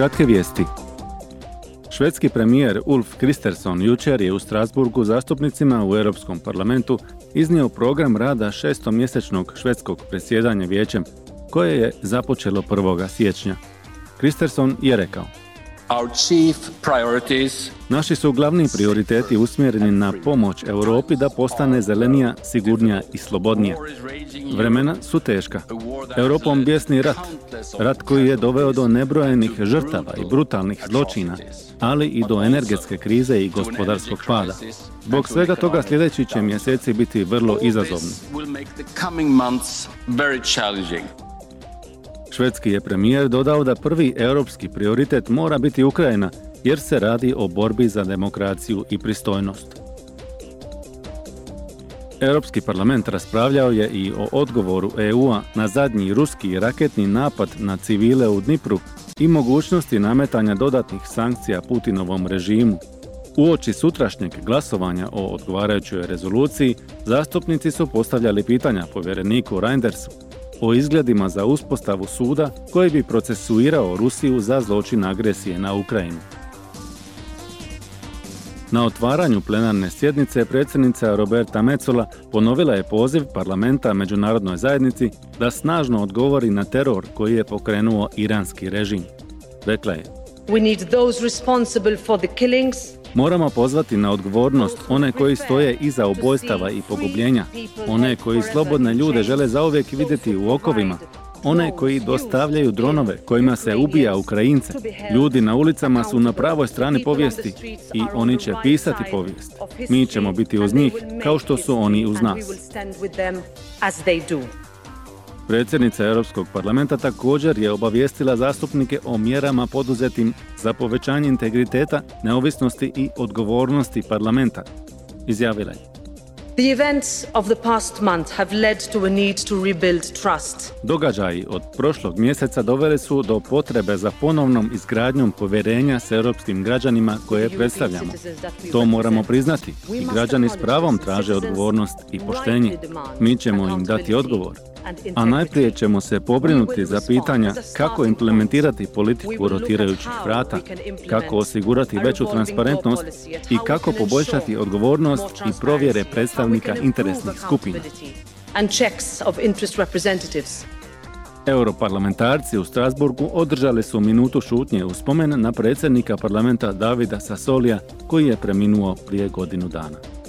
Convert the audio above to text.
Kratke vijesti. Švedski premijer Ulf Kristersson jučer je u Strasburgu zastupnicima u Europskom parlamentu iznio program rada šestomjesečnog švedskog predsjedanja vijećem, koje je započelo 1. siječnja. Kristersson je rekao Naši su glavni prioriteti usmjereni na pomoć Europi da postane zelenija, sigurnija i slobodnija. Vremena su teška. Europom bjesni rat. Rat koji je doveo do nebrojenih žrtava i brutalnih zločina, ali i do energetske krize i gospodarskog pada. Zbog svega toga sljedeći će mjeseci biti vrlo izazovni. Švedski je premijer dodao da prvi europski prioritet mora biti Ukrajina, jer se radi o borbi za demokraciju i pristojnost. Europski parlament raspravljao je i o odgovoru EU-a na zadnji ruski raketni napad na civile u Dnipru i mogućnosti nametanja dodatnih sankcija Putinovom režimu. Uoči sutrašnjeg glasovanja o odgovarajućoj rezoluciji, zastupnici su postavljali pitanja povjereniku Reindersu o izgledima za uspostavu suda koji bi procesuirao Rusiju za zločin agresije na Ukrajinu. Na otvaranju plenarne sjednice predsjednica Roberta Mecola ponovila je poziv parlamenta međunarodnoj zajednici da snažno odgovori na teror koji je pokrenuo iranski režim. Rekla je: We need those responsible for the killings Moramo pozvati na odgovornost one koji stoje iza ubojstava i pogubljenja, one koji slobodne ljude žele zauvijek vidjeti u okovima, one koji dostavljaju dronove kojima se ubija Ukrajince. Ljudi na ulicama su na pravoj strani povijesti i oni će pisati povijest. Mi ćemo biti uz njih kao što su oni uz nas. Predsjednica Europskog parlamenta također je obavijestila zastupnike o mjerama poduzetim za povećanje integriteta, neovisnosti i odgovornosti parlamenta. Izjavila je. The events of the past month have led to a need to rebuild trust. Događaji od prošlog mjeseca doveli su do potrebe za ponovnom izgradnjom povjerenja s europskim građanima koje predstavljamo. To moramo priznati i građani s pravom traže odgovornost i poštenje. Mi ćemo im dati odgovor a najprije ćemo se pobrinuti za pitanja kako implementirati politiku rotirajućih vrata, kako osigurati veću transparentnost i kako poboljšati odgovornost i provjere predstavnika interesnih skupina. Europarlamentarci u Strasburgu održali su minutu šutnje u spomen na predsjednika parlamenta Davida Sasolija koji je preminuo prije godinu dana.